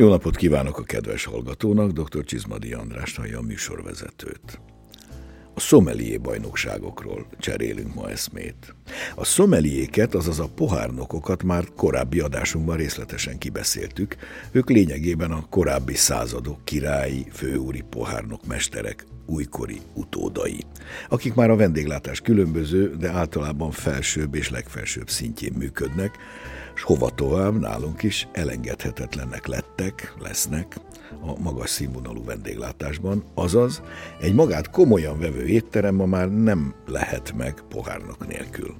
Jó napot kívánok a kedves hallgatónak, dr. Csizmadi András hallja a műsorvezetőt. A szomelié bajnokságokról cserélünk ma eszmét. A szomeliéket, azaz a pohárnokokat már korábbi adásunkban részletesen kibeszéltük. Ők lényegében a korábbi századok királyi, főúri pohárnok mesterek újkori utódai, akik már a vendéglátás különböző, de általában felsőbb és legfelsőbb szintjén működnek, és hova tovább nálunk is elengedhetetlennek lettek, lesznek a magas színvonalú vendéglátásban, azaz egy magát komolyan vevő étterem ma már nem lehet meg pohárnak nélkül.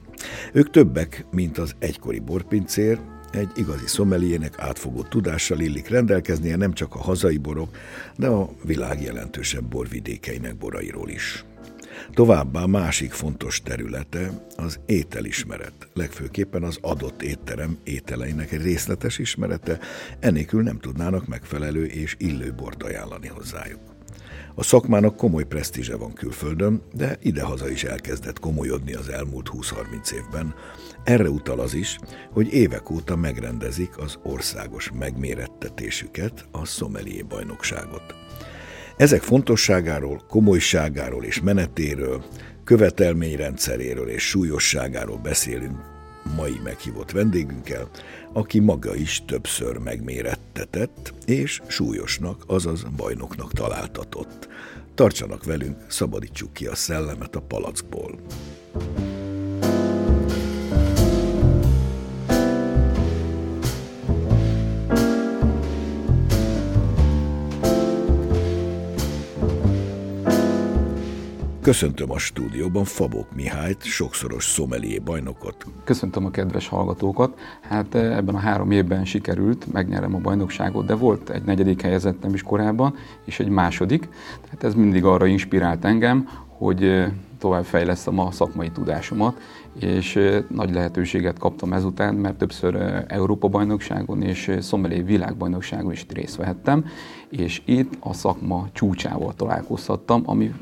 Ők többek, mint az egykori borpincér, egy igazi szomeliének átfogó tudással illik rendelkeznie nem csak a hazai borok, de a világ jelentősebb borvidékeinek borairól is. Továbbá másik fontos területe az ételismeret, legfőképpen az adott étterem ételeinek részletes ismerete, enélkül nem tudnának megfelelő és illő bort ajánlani hozzájuk. A szakmának komoly presztízse van külföldön, de idehaza is elkezdett komolyodni az elmúlt 20-30 évben. Erre utal az is, hogy évek óta megrendezik az országos megmérettetésüket, a szomelié bajnokságot. Ezek fontosságáról, komolyságáról és menetéről, követelményrendszeréről és súlyosságáról beszélünk mai meghívott vendégünkkel, aki maga is többször megmérettetett és súlyosnak, azaz bajnoknak találtatott. Tartsanak velünk, szabadítsuk ki a szellemet a palackból. Köszöntöm a stúdióban Fabok Mihályt, sokszoros szomelié bajnokot. Köszöntöm a kedves hallgatókat. Hát eh, ebben a három évben sikerült, megnyerem a bajnokságot, de volt egy negyedik helyezettem is korábban, és egy második. Tehát ez mindig arra inspirált engem, hogy eh, tovább fejlesztem a szakmai tudásomat, és eh, nagy lehetőséget kaptam ezután, mert többször Európa-bajnokságon és Szomelié világbajnokságon is részt vehettem, és itt a szakma csúcsával találkozhattam, ami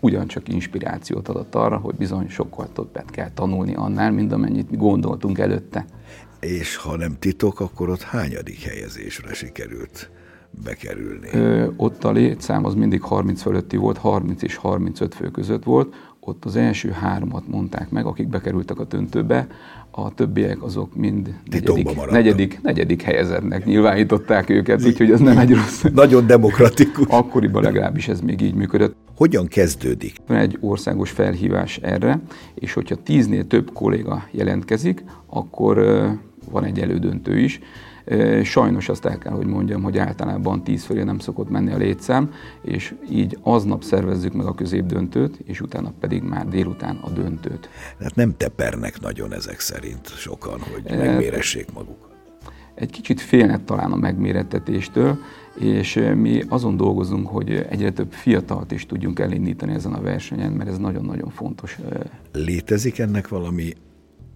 ugyancsak inspirációt adott arra, hogy bizony sokkal többet kell tanulni annál, mint amennyit gondoltunk előtte. És ha nem titok, akkor ott hányadik helyezésre sikerült bekerülni? Ö, ott a létszám az mindig 30 fölötti volt, 30 és 35 fő között volt. Ott az első háromat mondták meg, akik bekerültek a döntőbe, a többiek azok mind negyedik, negyedik, negyedik helyezetnek nyilvánították őket, úgyhogy ez nem egy rossz. Nagyon demokratikus. Akkoriban legalábbis ez még így működött. Hogyan kezdődik? Van egy országos felhívás erre, és hogyha tíznél több kolléga jelentkezik, akkor van egy elődöntő is. Sajnos azt el kell, hogy mondjam, hogy általában 10 fölé nem szokott menni a létszám, és így aznap szervezzük meg a középdöntőt, és utána pedig már délután a döntőt. Tehát nem tepernek nagyon ezek szerint sokan, hogy megméressék maguk. Egy kicsit félnek talán a megmérettetéstől, és mi azon dolgozunk, hogy egyre több fiatalt is tudjunk elindítani ezen a versenyen, mert ez nagyon-nagyon fontos. Létezik ennek valami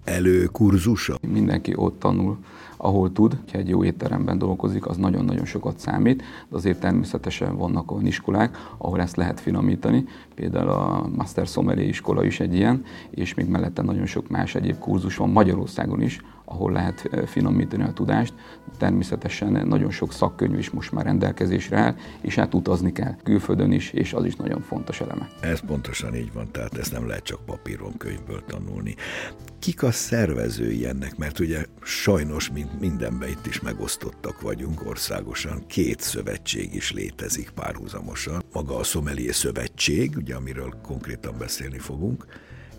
előkurzusa? Mindenki ott tanul, ahol tud. Ha egy jó étteremben dolgozik, az nagyon-nagyon sokat számít, de azért természetesen vannak olyan iskolák, ahol ezt lehet finomítani. Például a Master Sommelier iskola is egy ilyen, és még mellette nagyon sok más egyéb kurzus van Magyarországon is, ahol lehet eh, finomítani a tudást. Természetesen nagyon sok szakkönyv is most már rendelkezésre áll, és hát utazni kell külföldön is, és az is nagyon fontos eleme. Ez pontosan így van, tehát ezt nem lehet csak papíron, könyvből tanulni. Kik a szervezői ennek? Mert ugye sajnos, mint mindenben itt is megosztottak vagyunk országosan, két szövetség is létezik párhuzamosan. Maga a Sommelier Szövetség, ugye amiről konkrétan beszélni fogunk,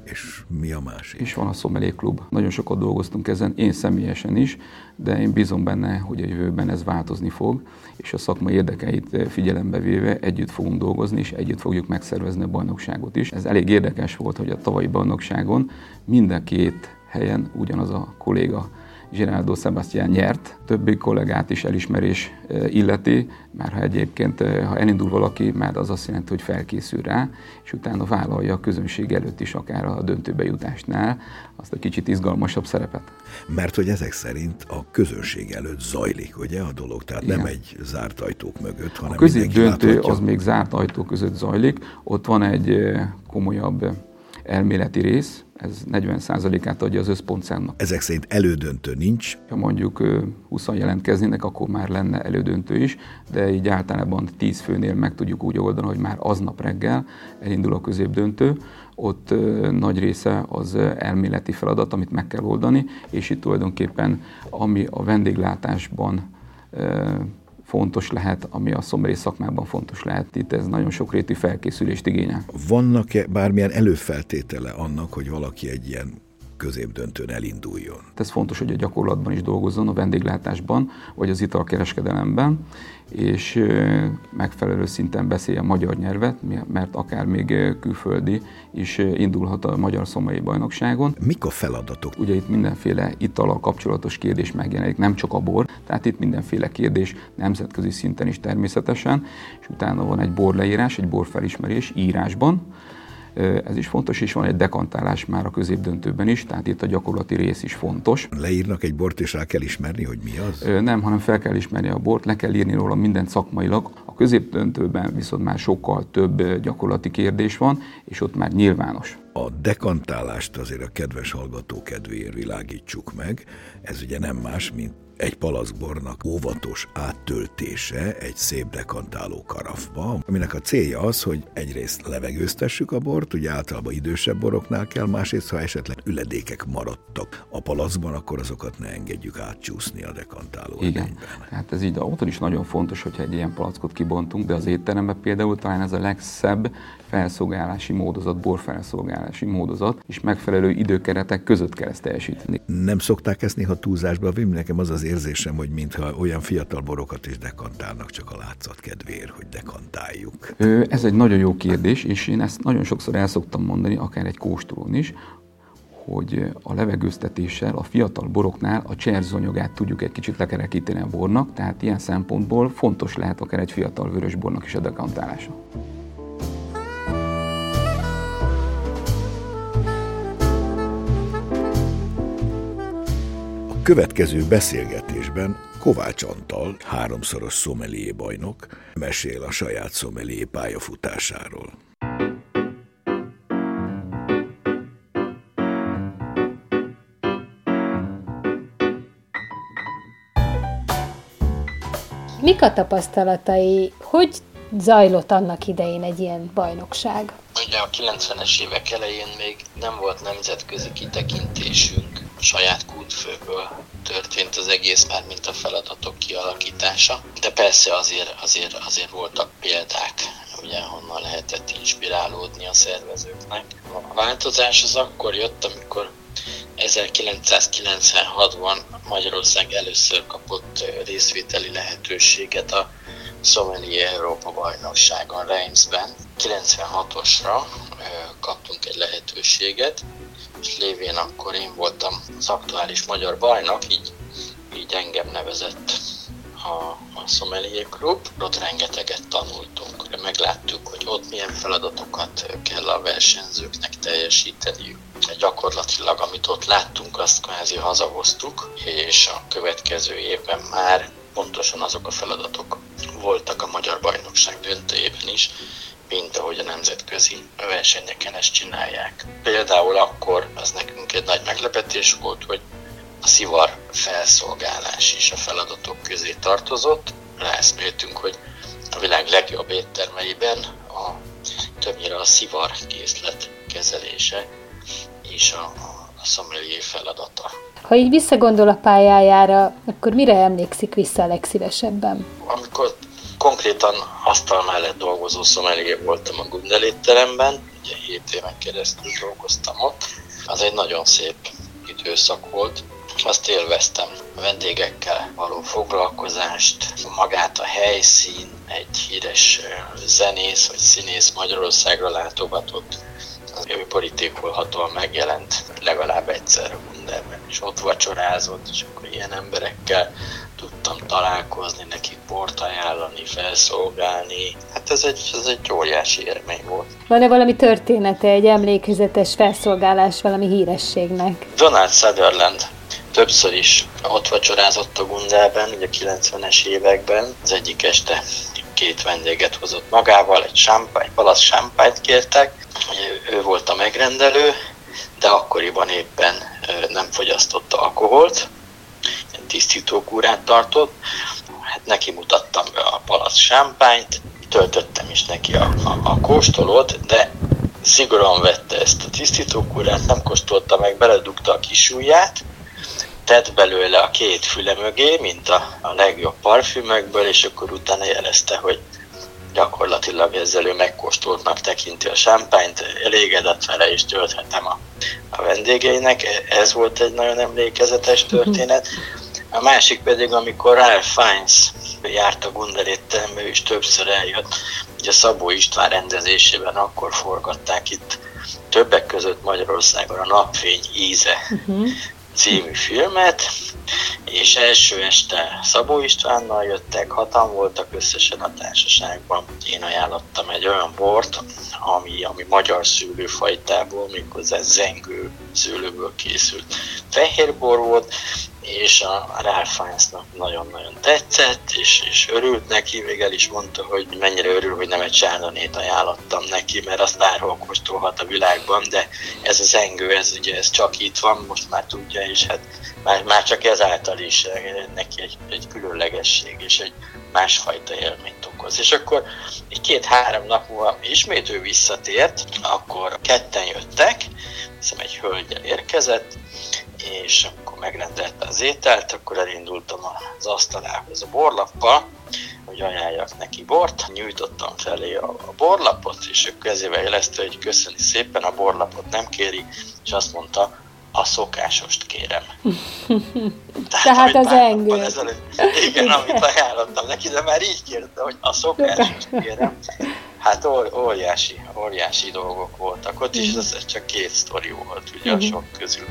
és mi a másik? És van a Sommelier Klub. Nagyon sokat dolgoztunk ezen, én személyesen is, de én bízom benne, hogy a jövőben ez változni fog, és a szakma érdekeit figyelembe véve együtt fogunk dolgozni, és együtt fogjuk megszervezni a bajnokságot is. Ez elég érdekes volt, hogy a tavalyi bajnokságon mind a két helyen ugyanaz a kolléga Geraldo Sebastián nyert. Többi kollégát is elismerés illeti, mert ha egyébként, ha elindul valaki, már az azt jelenti, hogy felkészül rá, és utána vállalja a közönség előtt is, akár a döntőbe jutásnál azt a kicsit izgalmasabb szerepet. Mert hogy ezek szerint a közönség előtt zajlik, ugye a dolog, tehát Igen. nem egy zárt ajtók mögött, hanem A döntő az még zárt ajtók között zajlik, ott van egy komolyabb elméleti rész, ez 40%-át adja az összpontszámnak. Ezek szerint elődöntő nincs? Ha mondjuk 20 jelentkeznének, akkor már lenne elődöntő is, de így általában 10 főnél meg tudjuk úgy oldani, hogy már aznap reggel elindul a középdöntő, ott nagy része az elméleti feladat, amit meg kell oldani, és itt tulajdonképpen ami a vendéglátásban fontos lehet, ami a szomberi szakmában fontos lehet. Itt ez nagyon sokrétű felkészülést igényel. Vannak-e bármilyen előfeltétele annak, hogy valaki egy ilyen középdöntőn elinduljon. Ez fontos, hogy a gyakorlatban is dolgozzon, a vendéglátásban, vagy az italkereskedelemben, és megfelelő szinten beszélje a magyar nyelvet, mert akár még külföldi is indulhat a magyar szomai bajnokságon. Mik a feladatok? Ugye itt mindenféle italal kapcsolatos kérdés megjelenik, nem csak a bor, tehát itt mindenféle kérdés nemzetközi szinten is természetesen, és utána van egy borleírás, egy borfelismerés írásban, ez is fontos, és van egy dekantálás már a középdöntőben is, tehát itt a gyakorlati rész is fontos. Leírnak egy bort, és rá kell ismerni, hogy mi az? Nem, hanem fel kell ismerni a bort, le kell írni róla mindent szakmailag. A középdöntőben viszont már sokkal több gyakorlati kérdés van, és ott már nyilvános. A dekantálást azért a kedves hallgató kedvéért világítsuk meg. Ez ugye nem más, mint egy palackbornak óvatos áttöltése egy szép dekantáló karafba, aminek a célja az, hogy egyrészt levegőztessük a bort, ugye általában idősebb boroknál kell, másrészt, ha esetleg üledékek maradtak a palackban, akkor azokat ne engedjük átcsúszni a dekantáló Igen, edényben. hát ez így, de ott is nagyon fontos, hogyha egy ilyen palackot kibontunk, de az étteremben például talán ez a legszebb felszolgálási módozat, borfelszolgálási módozat, és megfelelő időkeretek között kell ezt teljesíteni. Nem szokták ezt néha túlzásba vinni? Nekem az az érzésem, hogy mintha olyan fiatal borokat is dekantálnak, csak a látszat kedvéért, hogy dekantáljuk. Ez egy nagyon jó kérdés, és én ezt nagyon sokszor el szoktam mondani, akár egy kóstolón is, hogy a levegőztetéssel a fiatal boroknál a cserzonyogát tudjuk egy kicsit lekerekíteni a bornak, tehát ilyen szempontból fontos lehet akár egy fiatal vörös bornak is a dekantálása. Következő beszélgetésben Kovács Antal, háromszoros szomelié bajnok, mesél a saját szomelié pályafutásáról. Mik a tapasztalatai? Hogy zajlott annak idején egy ilyen bajnokság? Ugye a 90-es évek elején még nem volt nemzetközi kitekintésünk, saját kútfőből történt az egész, már mint a feladatok kialakítása. De persze azért, azért, azért voltak példák, ugye honnan lehetett inspirálódni a szervezőknek. A változás az akkor jött, amikor 1996-ban Magyarország először kapott részvételi lehetőséget a Sommelier Európa bajnokságon Reimsben. 96-osra kaptunk egy lehetőséget, és lévén akkor én voltam az aktuális magyar bajnok, így, így engem nevezett a, a Sommelier Group. Ott rengeteget tanultunk, megláttuk, hogy ott milyen feladatokat kell a versenyzőknek teljesíteniük. Gyakorlatilag, amit ott láttunk, azt kvázi hazahoztuk, és a következő évben már pontosan azok a feladatok voltak a Magyar Bajnokság döntőjében is, mint ahogy a nemzetközi versenyeken ezt csinálják. Például akkor az nekünk egy nagy meglepetés volt, hogy a szivar felszolgálás is a feladatok közé tartozott. Ráeszméltünk, hogy a világ legjobb éttermeiben a, többnyire a szivar készlet kezelése és a, a sommelier feladata. Ha így visszagondol a pályájára, akkor mire emlékszik vissza a legszívesebben? Amikor konkrétan asztal mellett dolgozó szomelié voltam a Gundel étteremben, ugye 7 éven keresztül dolgoztam ott. Az egy nagyon szép időszak volt, azt élveztem. A vendégekkel való foglalkozást, magát a helyszín, egy híres zenész vagy színész Magyarországra látogatott, ő politikולhatóan megjelent legalább egyszer a Gunderben, és ott vacsorázott, és akkor ilyen emberekkel tudtam találkozni, nekik bort ajánlani, felszolgálni. Hát ez egy, ez egy óriási élmény volt. Van-e valami története, egy emlékezetes felszolgálás valami hírességnek? Donald Sutherland többször is ott vacsorázott a Gundelben, ugye a 90-es években. Az egyik este két vendéget hozott magával, egy, sámpány, palasz sámpányt kértek, ő volt a megrendelő, de akkoriban éppen nem fogyasztotta alkoholt, tisztítókúrát tartott. Hát neki mutattam be a palac sámpányt, töltöttem is neki a, a, a kóstolót, de szigorúan vette ezt a tisztítókúrát, nem kóstolta meg, beledugta a kis ujját, tett belőle a két füle mögé, mint a, a legjobb parfümökből, és akkor utána jelezte, hogy gyakorlatilag ezzel ő megkóstoltnak tekinti a sámpányt, elégedett vele, és tölthetem a, a vendégeinek. Ez volt egy nagyon emlékezetes történet. A másik pedig, amikor Ralph Fiennes járt a Gundel étterembe, és többször eljött, ugye Szabó István rendezésében akkor forgatták itt többek között Magyarországon a Napfény íze uh-huh. című filmet, és első este Szabó Istvánnal jöttek, hatan voltak összesen a társaságban. Én ajánlottam egy olyan bort, ami, ami magyar szőlőfajtából, méghozzá zengő szőlőből készült fehérbor volt, és a Ralph Fiennesnak nagyon-nagyon tetszett, és, és örült neki, még el is mondta, hogy mennyire örül, hogy nem egy sárdanét ajánlottam neki, mert azt bárhol kóstolhat a világban, de ez az engő, ez ugye ez csak itt van, most már tudja, és hát már, már csak ezáltal is neki egy, egy különlegesség, és egy másfajta élményt okoz. És akkor egy két-három nap múlva ismét ő visszatért, akkor ketten jöttek, hiszem egy hölgyel érkezett, és akkor megrendelte az ételt, akkor elindultam az asztalához a borlappal, hogy ajánljak neki bort. Nyújtottam felé a, a borlapot, és ő kezével jelezte, hogy köszöni szépen, a borlapot nem kéri, és azt mondta, a szokásost kérem. Tehát, Tehát az engő. Ezelőtt, igen, amit ajánlottam neki, de már így kérte, hogy a szokásost kérem. Hát óriási, óriási dolgok voltak ott, és ez csak két sztori volt ugye a sok közül.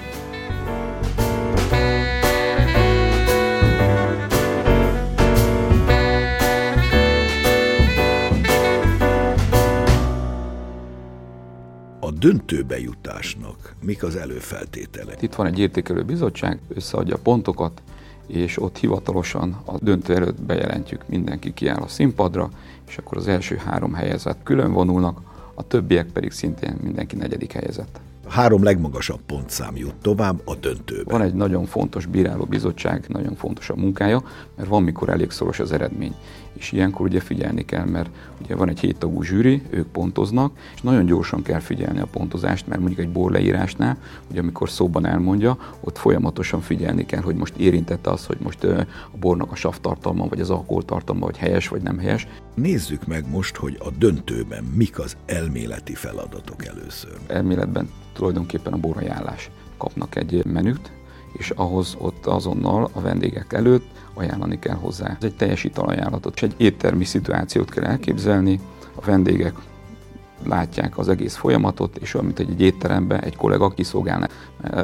Döntőbe jutásnak mik az előfeltételek? Itt van egy értékelő bizottság, összeadja a pontokat, és ott hivatalosan a döntő előtt bejelentjük, mindenki kiáll a színpadra, és akkor az első három helyezett külön vonulnak, a többiek pedig szintén mindenki negyedik helyezett három legmagasabb pontszám jut tovább a döntőbe. Van egy nagyon fontos bíráló bizottság, nagyon fontos a munkája, mert van, mikor elég szoros az eredmény. És ilyenkor ugye figyelni kell, mert ugye van egy héttagú zsűri, ők pontoznak, és nagyon gyorsan kell figyelni a pontozást, mert mondjuk egy bor leírásnál, ugye amikor szóban elmondja, ott folyamatosan figyelni kell, hogy most érintette az, hogy most a bornak a savtartalma, vagy az alkoholtartalma, vagy helyes, vagy nem helyes. Nézzük meg most, hogy a döntőben mik az elméleti feladatok először. Elméletben tulajdonképpen a borajánlás. Kapnak egy menüt, és ahhoz ott azonnal a vendégek előtt ajánlani kell hozzá. Ez egy teljes italajánlatot, és egy éttermi szituációt kell elképzelni, a vendégek látják az egész folyamatot, és olyan, mint egy, étteremben egy kollega kiszolgálna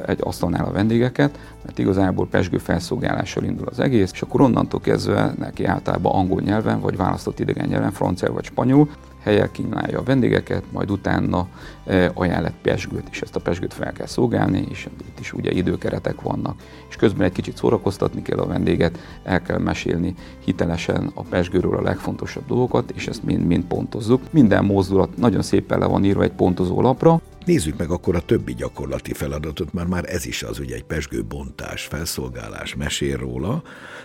egy asztalnál a vendégeket, mert igazából pesgő felszolgálással indul az egész, és akkor onnantól kezdve neki általában angol nyelven, vagy választott idegen nyelven, francia vagy spanyol, helyel kínálja a vendégeket, majd utána e, ajánl egy pesgőt, és ezt a pesgőt fel kell szolgálni, és itt is ugye időkeretek vannak. És közben egy kicsit szórakoztatni kell a vendéget, el kell mesélni hitelesen a pesgőről a legfontosabb dolgokat, és ezt mind-mind pontozzuk. Minden mozdulat nagyon szépen le van írva egy pontozó lapra, Nézzük meg akkor a többi gyakorlati feladatot, már már ez is az, ugye egy pesgő bontás, felszolgálás, mesél róla,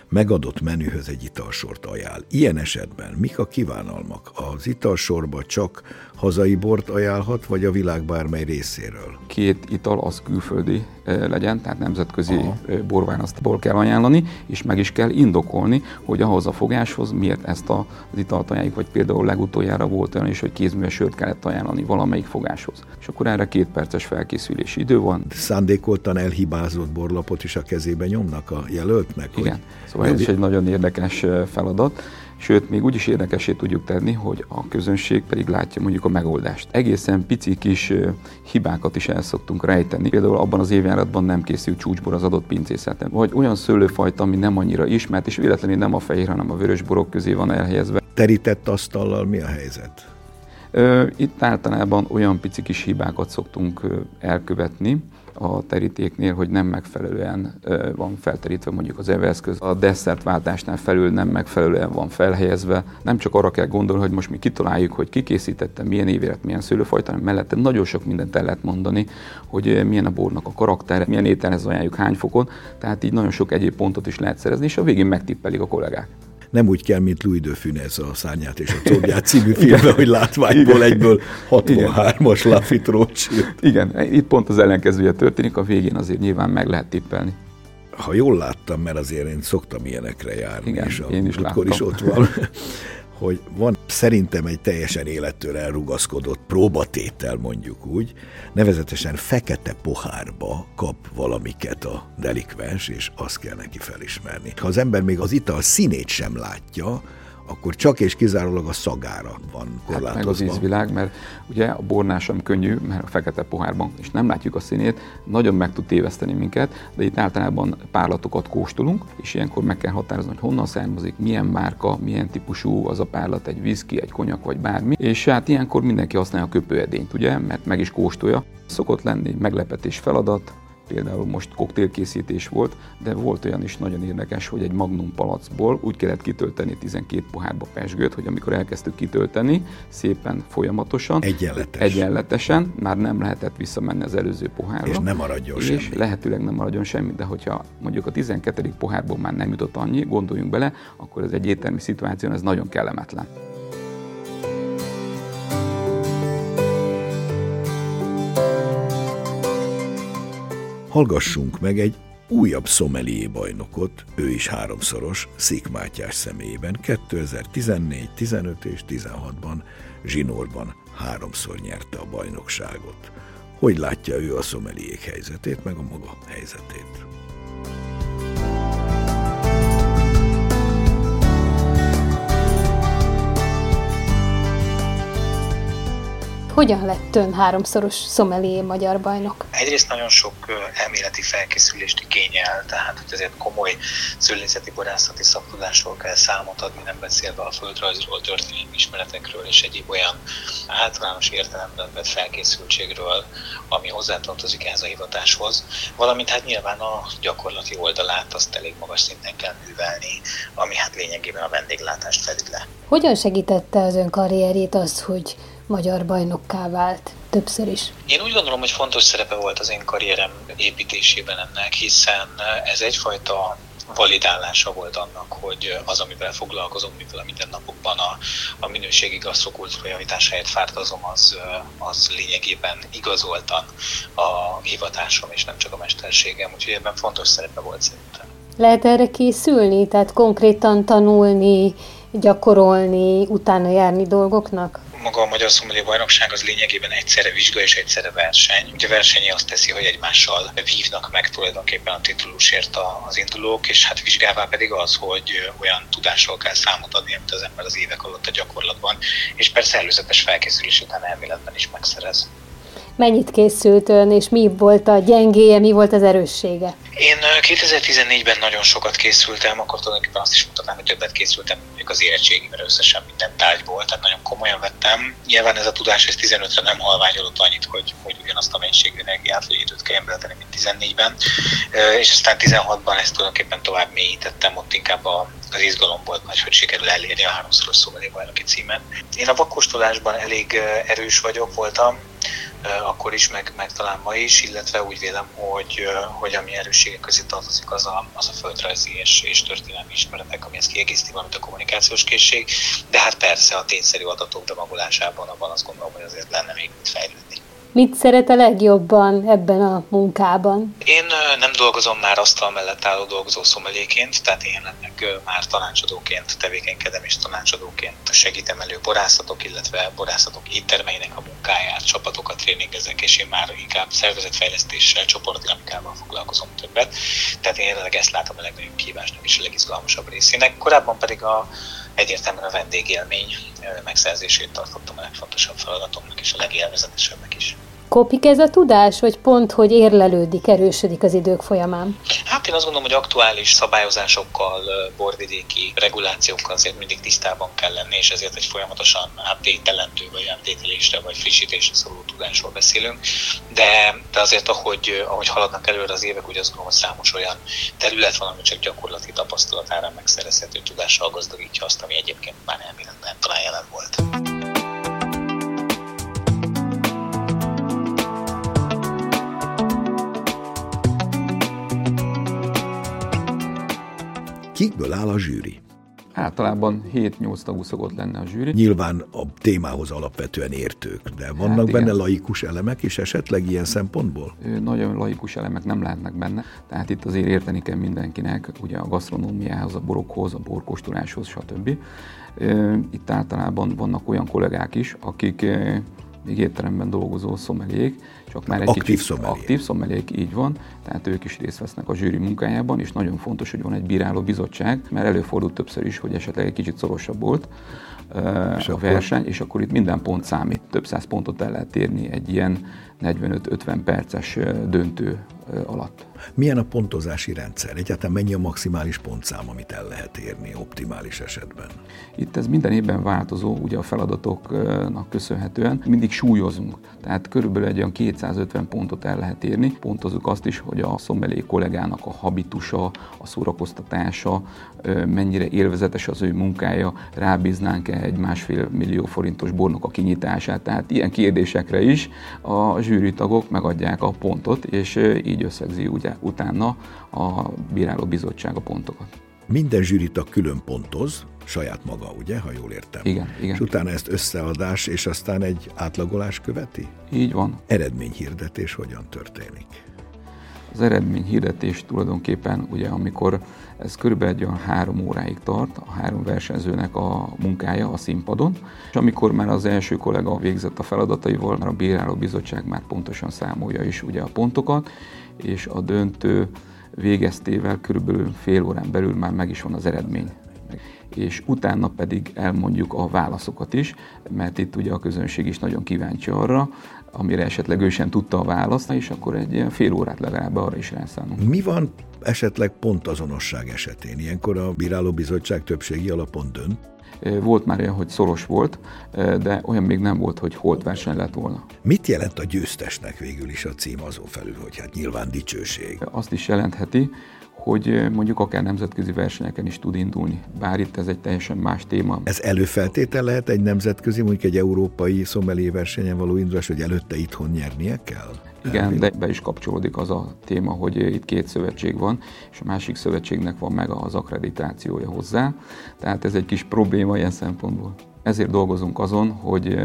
megadott menühöz egy italsort ajánl. Ilyen esetben mik a kívánalmak? Az italsorba csak hazai bort ajánlhat, vagy a világ bármely részéről? Két ital az külföldi legyen, tehát nemzetközi Aha. Borválasztból kell ajánlani, és meg is kell indokolni, hogy ahhoz a fogáshoz miért ezt az italt ajánljuk, vagy például legutoljára volt olyan is, hogy kézműves sört kellett ajánlani valamelyik fogáshoz. És akkor erre két perces felkészülési idő van. Szándékoltan elhibázott borlapot is a kezébe nyomnak a jelöltnek? Igen, hogy... szóval ez is egy nagyon érdekes feladat Sőt, még úgy is érdekesé tudjuk tenni, hogy a közönség pedig látja mondjuk a megoldást. Egészen pici kis hibákat is el szoktunk rejteni. Például abban az évjáratban nem készült csúcsbor az adott pincészeten. Vagy olyan szőlőfajta, ami nem annyira ismert, és véletlenül nem a fehér, hanem a vörös borok közé van elhelyezve. Terített asztallal mi a helyzet? Itt általában olyan pici kis hibákat szoktunk elkövetni, a terítéknél, hogy nem megfelelően van felterítve mondjuk az eveszköz. A desszertváltásnál felül nem megfelelően van felhelyezve. Nem csak arra kell gondolni, hogy most mi kitaláljuk, hogy ki készítette, milyen évélet, milyen szőlőfajta, hanem mellette nagyon sok mindent el lehet mondani, hogy milyen a bornak a karaktere, milyen ételhez ajánljuk hány fokon, tehát így nagyon sok egyéb pontot is lehet szerezni, és a végén megtippelik a kollégák nem úgy kell, mint Louis de Funès a Szárnyát és a Cóbját című filmben, hogy látványból egyből 63-as Lafitte Rothschild. Igen, itt pont az ellenkezője történik, a végén azért nyilván meg lehet tippelni. Ha jól láttam, mert azért én szoktam ilyenekre járni, Igen, és én is akkor is ott van, hogy van szerintem egy teljesen élettől elrugaszkodott próbatétel, mondjuk úgy, nevezetesen fekete pohárba kap valamiket a delikvens, és azt kell neki felismerni. Ha az ember még az ital színét sem látja, akkor csak és kizárólag a szagára van korlátozva. Hát meg az ízvilág, mert ugye a bornál sem könnyű, mert a fekete pohárban, és nem látjuk a színét, nagyon meg tud téveszteni minket, de itt általában párlatokat kóstolunk, és ilyenkor meg kell határozni, hogy honnan származik, milyen márka, milyen típusú az a párlat, egy viszki, egy konyak vagy bármi, és hát ilyenkor mindenki használja a köpőedényt, ugye, mert meg is kóstolja. Szokott lenni meglepetés feladat, például most koktélkészítés volt, de volt olyan is nagyon érdekes, hogy egy magnum palacból úgy kellett kitölteni 12 pohárba pesgőt, hogy amikor elkezdtük kitölteni, szépen folyamatosan, Egyenletes. egyenletesen, már nem lehetett visszamenni az előző pohárra. És nem maradjon és semmi. lehetőleg nem maradjon semmi, de hogyha mondjuk a 12. pohárból már nem jutott annyi, gondoljunk bele, akkor ez egy éttermi szituáció, ez nagyon kellemetlen. Hallgassunk meg egy újabb szomelié bajnokot, ő is háromszoros, Szik Mátyás személyében 2014, 15 és 16-ban Zsinórban háromszor nyerte a bajnokságot. Hogy látja ő a szomeliék helyzetét, meg a maga helyzetét? Hogyan lett ön háromszoros szomelié magyar bajnok? Egyrészt nagyon sok elméleti felkészülést igényel, tehát hogy azért komoly szülészeti borászati szaktudásról kell számot adni, nem beszélve a földrajzról, történelmi ismeretekről és egyéb olyan általános értelemben vett felkészültségről, ami hozzátartozik ehhez a hivatáshoz, valamint hát nyilván a gyakorlati oldalát azt elég magas szinten kell művelni, ami hát lényegében a vendéglátást fedi le. Hogyan segítette az ön karrierjét az, hogy magyar bajnokká vált többször is. Én úgy gondolom, hogy fontos szerepe volt az én karrierem építésében ennek, hiszen ez egyfajta validálása volt annak, hogy az, amivel foglalkozom, mivel a mindennapokban a, a minőségi gasztrokultúra javításáért fártazom, az, az lényegében igazoltan a hivatásom, és nem csak a mesterségem, úgyhogy ebben fontos szerepe volt szerintem. Lehet erre készülni, tehát konkrétan tanulni, gyakorolni, utána járni dolgoknak? Maga a Magyar Szommelier Bajnokság az lényegében egyszerre vizsga és egyszerre verseny. Ugye a versenyi azt teszi, hogy egymással vívnak meg tulajdonképpen a titulusért az indulók, és hát vizsgává pedig az, hogy olyan tudásról kell számot adni, amit az ember az évek alatt a gyakorlatban, és persze előzetes felkészülés után elméletben is megszerez. Mennyit készült ön, és mi volt a gyengéje, mi volt az erőssége? Én 2014-ben nagyon sokat készültem, akkor tulajdonképpen azt is mondhatnám, hogy többet készültem mondjuk az érettségimre összesen minden tárgyból, tehát nagyon komolyan vettem. Nyilván ez a tudás ez 15-re nem halványolott annyit, hogy, hogy ugyanazt a mennyiségű energiát vagy időt kelljen beletenni, mint 14-ben. És aztán 16-ban ezt tulajdonképpen tovább mélyítettem, ott inkább a, az izgalom volt nagy, hogy sikerül elérni a háromszoros szóbeli bajnoki címet. Én a vakkostolásban elég erős vagyok, voltam, akkor is, meg, meg talán ma is, illetve úgy vélem, hogy, hogy ami erősségek közé tartozik, az a, az a földrajzi és, és történelmi ismeretek, ami ezt kiegészíti, valamint a kommunikációs készség, de hát persze a tényszerű adatok bemagolásában abban azt gondolom, hogy azért lenne még mit fejlődni. Mit szeret a legjobban ebben a munkában? Én nem dolgozom már asztal mellett álló dolgozó szomeléként, tehát én ennek már tanácsadóként tevékenykedem és tanácsadóként segítem elő borászatok, illetve borászatok éttermeinek a munkáját, csapatokat tréningezek, és én már inkább szervezetfejlesztéssel, csoportdinamikával foglalkozom többet. Tehát én jelenleg ezt látom a legnagyobb kívásnak és a legizgalmasabb részének. Korábban pedig a egyértelműen a vendégélmény megszerzését tartottam a legfontosabb feladatomnak és a legélvezetesebbnek is. Kopik ez a tudás, vagy pont, hogy érlelődik, erősödik az idők folyamán? Hát én azt gondolom, hogy aktuális szabályozásokkal, borvidéki regulációkkal azért mindig tisztában kell lenni, és ezért egy folyamatosan update vagy update vagy frissítésre szóló tudásról beszélünk. De, de azért, ahogy, ahogy haladnak előre az évek, úgy azt gondolom, hogy számos olyan terület van, ami csak gyakorlati tapasztalatára megszerezhető tudással gazdagítja azt, ami egyébként már elméletben talán jelen volt. Kikből áll a zsűri? Általában 7-8 tagú szokott lenne a zsűri. Nyilván a témához alapvetően értők, de vannak hát benne laikus elemek is esetleg ilyen szempontból? Nagyon laikus elemek nem lehetnek benne, tehát itt azért érteni kell mindenkinek, ugye a gasztronómiához, a borokhoz, a borkóstoláshoz, stb. Itt általában vannak olyan kollégák is, akik még étteremben dolgozó szomeliék, csak már egy aktív kicsit szomeliék. aktív szomeliék, így van, tehát ők is részt vesznek a zsűri munkájában, és nagyon fontos, hogy van egy bíráló bizottság, mert előfordult többször is, hogy esetleg egy kicsit szorosabb volt és a akkor... verseny, és akkor itt minden pont számít. Több száz pontot el lehet érni egy ilyen 45-50 perces döntő alatt. Milyen a pontozási rendszer? Egyáltalán mennyi a maximális pontszám, amit el lehet érni optimális esetben? Itt ez minden évben változó, ugye a feladatoknak köszönhetően. Mindig súlyozunk, tehát körülbelül egy olyan 250 pontot el lehet érni. Pontozunk azt is, hogy a szommelé kollégának a habitusa, a szórakoztatása, mennyire élvezetes az ő munkája, rábíznánk-e egy másfél millió forintos bornok a kinyitását. Tehát ilyen kérdésekre is a zsűri tagok megadják a pontot, és így összegzi ugye utána a bíráló bizottság a pontokat. Minden zsűritag külön pontoz, saját maga, ugye, ha jól értem. Igen, igen. És utána ezt összeadás, és aztán egy átlagolás követi? Így van. Eredményhirdetés hogyan történik? Az eredményhirdetés tulajdonképpen ugye, amikor ez körülbelül egy olyan három óráig tart, a három versenyzőnek a munkája a színpadon, és amikor már az első kollega végzett a feladataival, már a bíráló bizottság már pontosan számolja is ugye a pontokat, és a döntő végeztével körülbelül fél órán belül már meg is van az eredmény. És utána pedig elmondjuk a válaszokat is, mert itt ugye a közönség is nagyon kíváncsi arra, amire esetleg ő sem tudta a választ, és akkor egy ilyen fél órát legalább arra is rászánunk. Mi van esetleg pontazonosság esetén? Ilyenkor a bírálóbizottság többségi alapon dönt? Volt már olyan, hogy szoros volt, de olyan még nem volt, hogy holt verseny lett volna. Mit jelent a győztesnek végül is a cím azon felül, hogy hát nyilván dicsőség? Azt is jelentheti, hogy mondjuk akár nemzetközi versenyeken is tud indulni. Bár itt ez egy teljesen más téma. Ez előfeltétel lehet egy nemzetközi, mondjuk egy európai szomelié versenyen való indulás, hogy előtte itthon nyernie kell? Igen, de be is kapcsolódik az a téma, hogy itt két szövetség van, és a másik szövetségnek van meg az akkreditációja hozzá. Tehát ez egy kis probléma ilyen szempontból. Ezért dolgozunk azon, hogy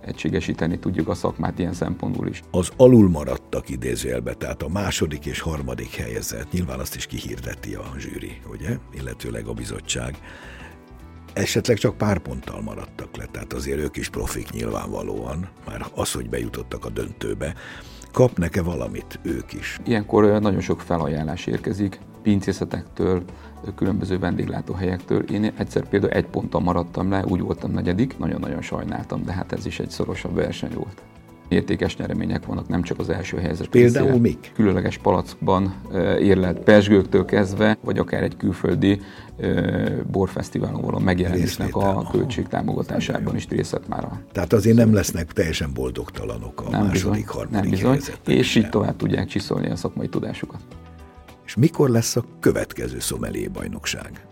egységesíteni tudjuk a szakmát ilyen szempontból is. Az alul maradtak idézőjelbe, tehát a második és harmadik helyezett, nyilván azt is kihirdeti a zsűri, ugye, illetőleg a bizottság. Esetleg csak pár ponttal maradtak le, tehát azért ők is profik nyilvánvalóan, már az, hogy bejutottak a döntőbe. Kapnak-e valamit ők is? Ilyenkor nagyon sok felajánlás érkezik, pincészetektől, különböző vendéglátóhelyektől. Én egyszer például egy ponttal maradtam le, úgy voltam negyedik, nagyon-nagyon sajnáltam, de hát ez is egy szorosabb verseny volt. Értékes nyeremények vannak, nem csak az első helyzet. Például pincél, mik? Különleges palackban érlelt pesgőktől kezdve, vagy akár egy külföldi borfesztiválon való megjelenésnek a költség támogatásában is részt már a... Tehát azért nem lesznek teljesen boldogtalanok a nem második, bizony, harmadik nem bizony, És így tovább tudják csiszolni a szakmai tudásukat. És mikor lesz a következő szomelié bajnokság?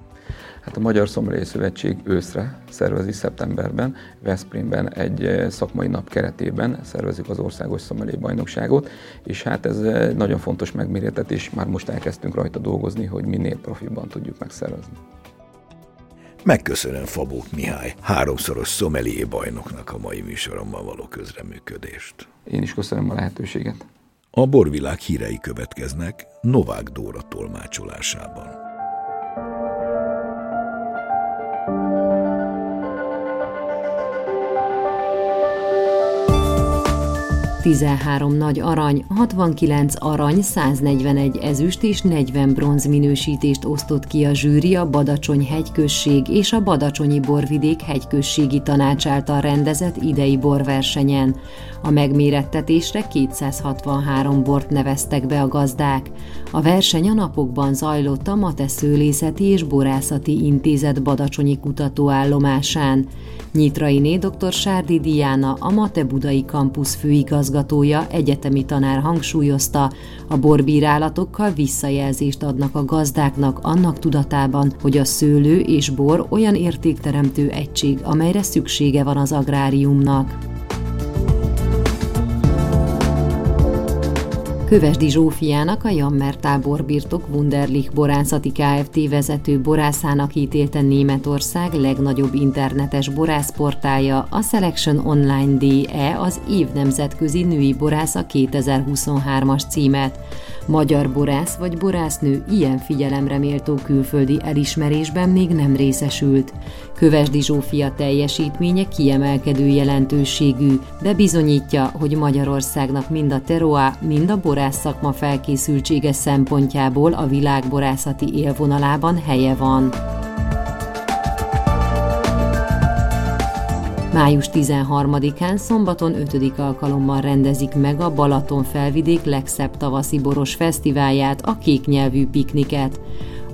Hát a Magyar Szomelié Szövetség őszre szervezi szeptemberben, Veszprémben egy eh, szakmai nap keretében szervezik az országos szomelié bajnokságot, és hát ez egy nagyon fontos megméretetés, már most elkezdtünk rajta dolgozni, hogy minél profiban tudjuk megszervezni. Megköszönöm Fabót Mihály, háromszoros szomelié bajnoknak a mai műsorommal való közreműködést. Én is köszönöm a lehetőséget. A borvilág hírei következnek Novák Dóra tolmácsolásában. 13 nagy arany, 69 arany, 141 ezüst és 40 bronz minősítést osztott ki a zsűri a Badacsony hegyközség és a Badacsonyi borvidék hegyközségi tanács által rendezett idei borversenyen. A megmérettetésre 263 bort neveztek be a gazdák. A verseny a napokban zajlott a Mate Szőlészeti és Borászati Intézet Badacsonyi kutatóállomásán. Nyitrainé dr. Sárdi Diana, a Mate Budai Kampusz főigazgatója, egyetemi tanár hangsúlyozta, a borbírálatokkal visszajelzést adnak a gazdáknak annak tudatában, hogy a szőlő és bor olyan értékteremtő egység, amelyre szüksége van az agráriumnak. Kövesdi Zsófiának a Jammer táborbirtok Wunderlich borászati Kft. vezető borászának ítélte Németország legnagyobb internetes borászportája, a Selection Online DE az év nemzetközi női borásza 2023-as címet. Magyar borász vagy borásznő ilyen figyelemre méltó külföldi elismerésben még nem részesült. Kövesdi Zsófia teljesítménye kiemelkedő jelentőségű, de bizonyítja, hogy Magyarországnak mind a teroá, mind a borász szakma felkészültsége szempontjából a világborászati élvonalában helye van. Május 13-án szombaton 5. alkalommal rendezik meg a Balaton felvidék legszebb tavaszi boros fesztiválját, a kéknyelvű pikniket.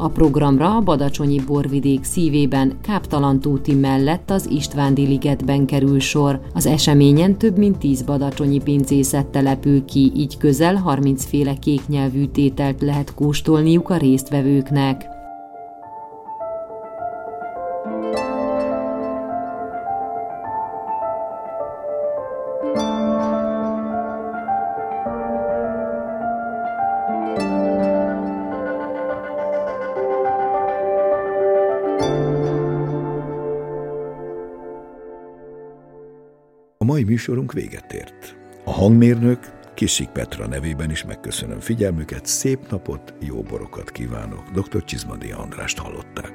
A programra a Badacsonyi borvidék szívében Káptalantóti mellett az Istvándi ligetben kerül sor. Az eseményen több mint 10 badacsonyi pincészet települ ki, így közel 30 féle kéknyelvű tételt lehet kóstolniuk a résztvevőknek. Mai műsorunk véget ért. A hangmérnök Kisik Petra nevében is megköszönöm figyelmüket, szép napot, jó borokat kívánok. Dr. Csizmadi Andrást hallották.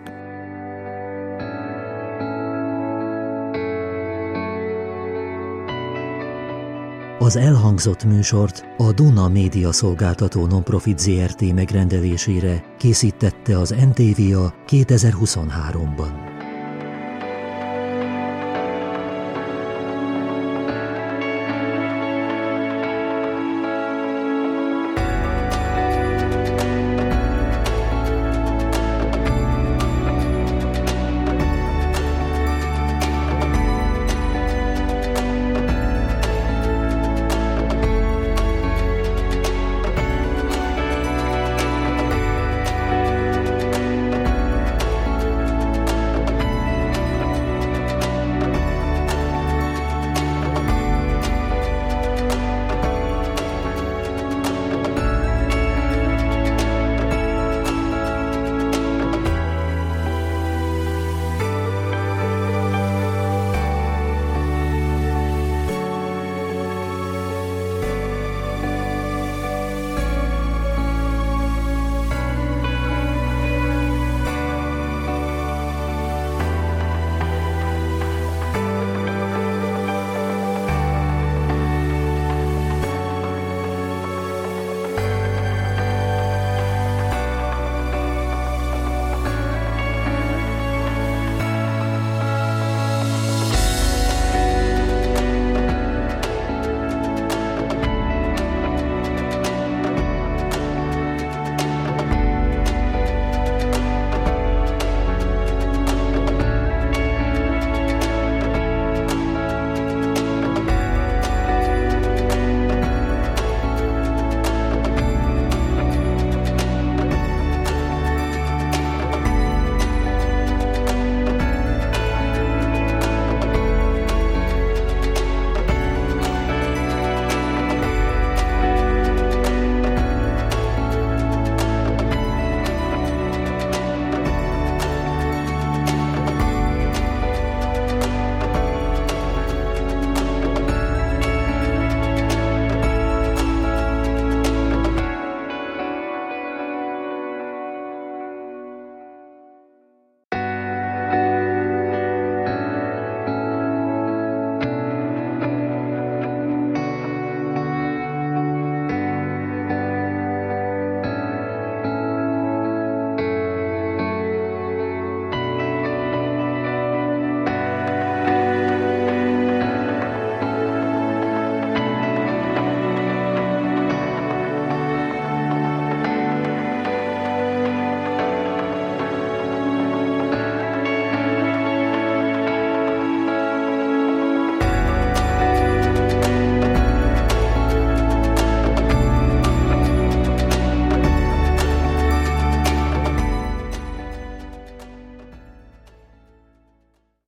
Az elhangzott műsort a Duna Média Szolgáltató Nonprofit ZRT megrendelésére készítette az NTVA 2023-ban.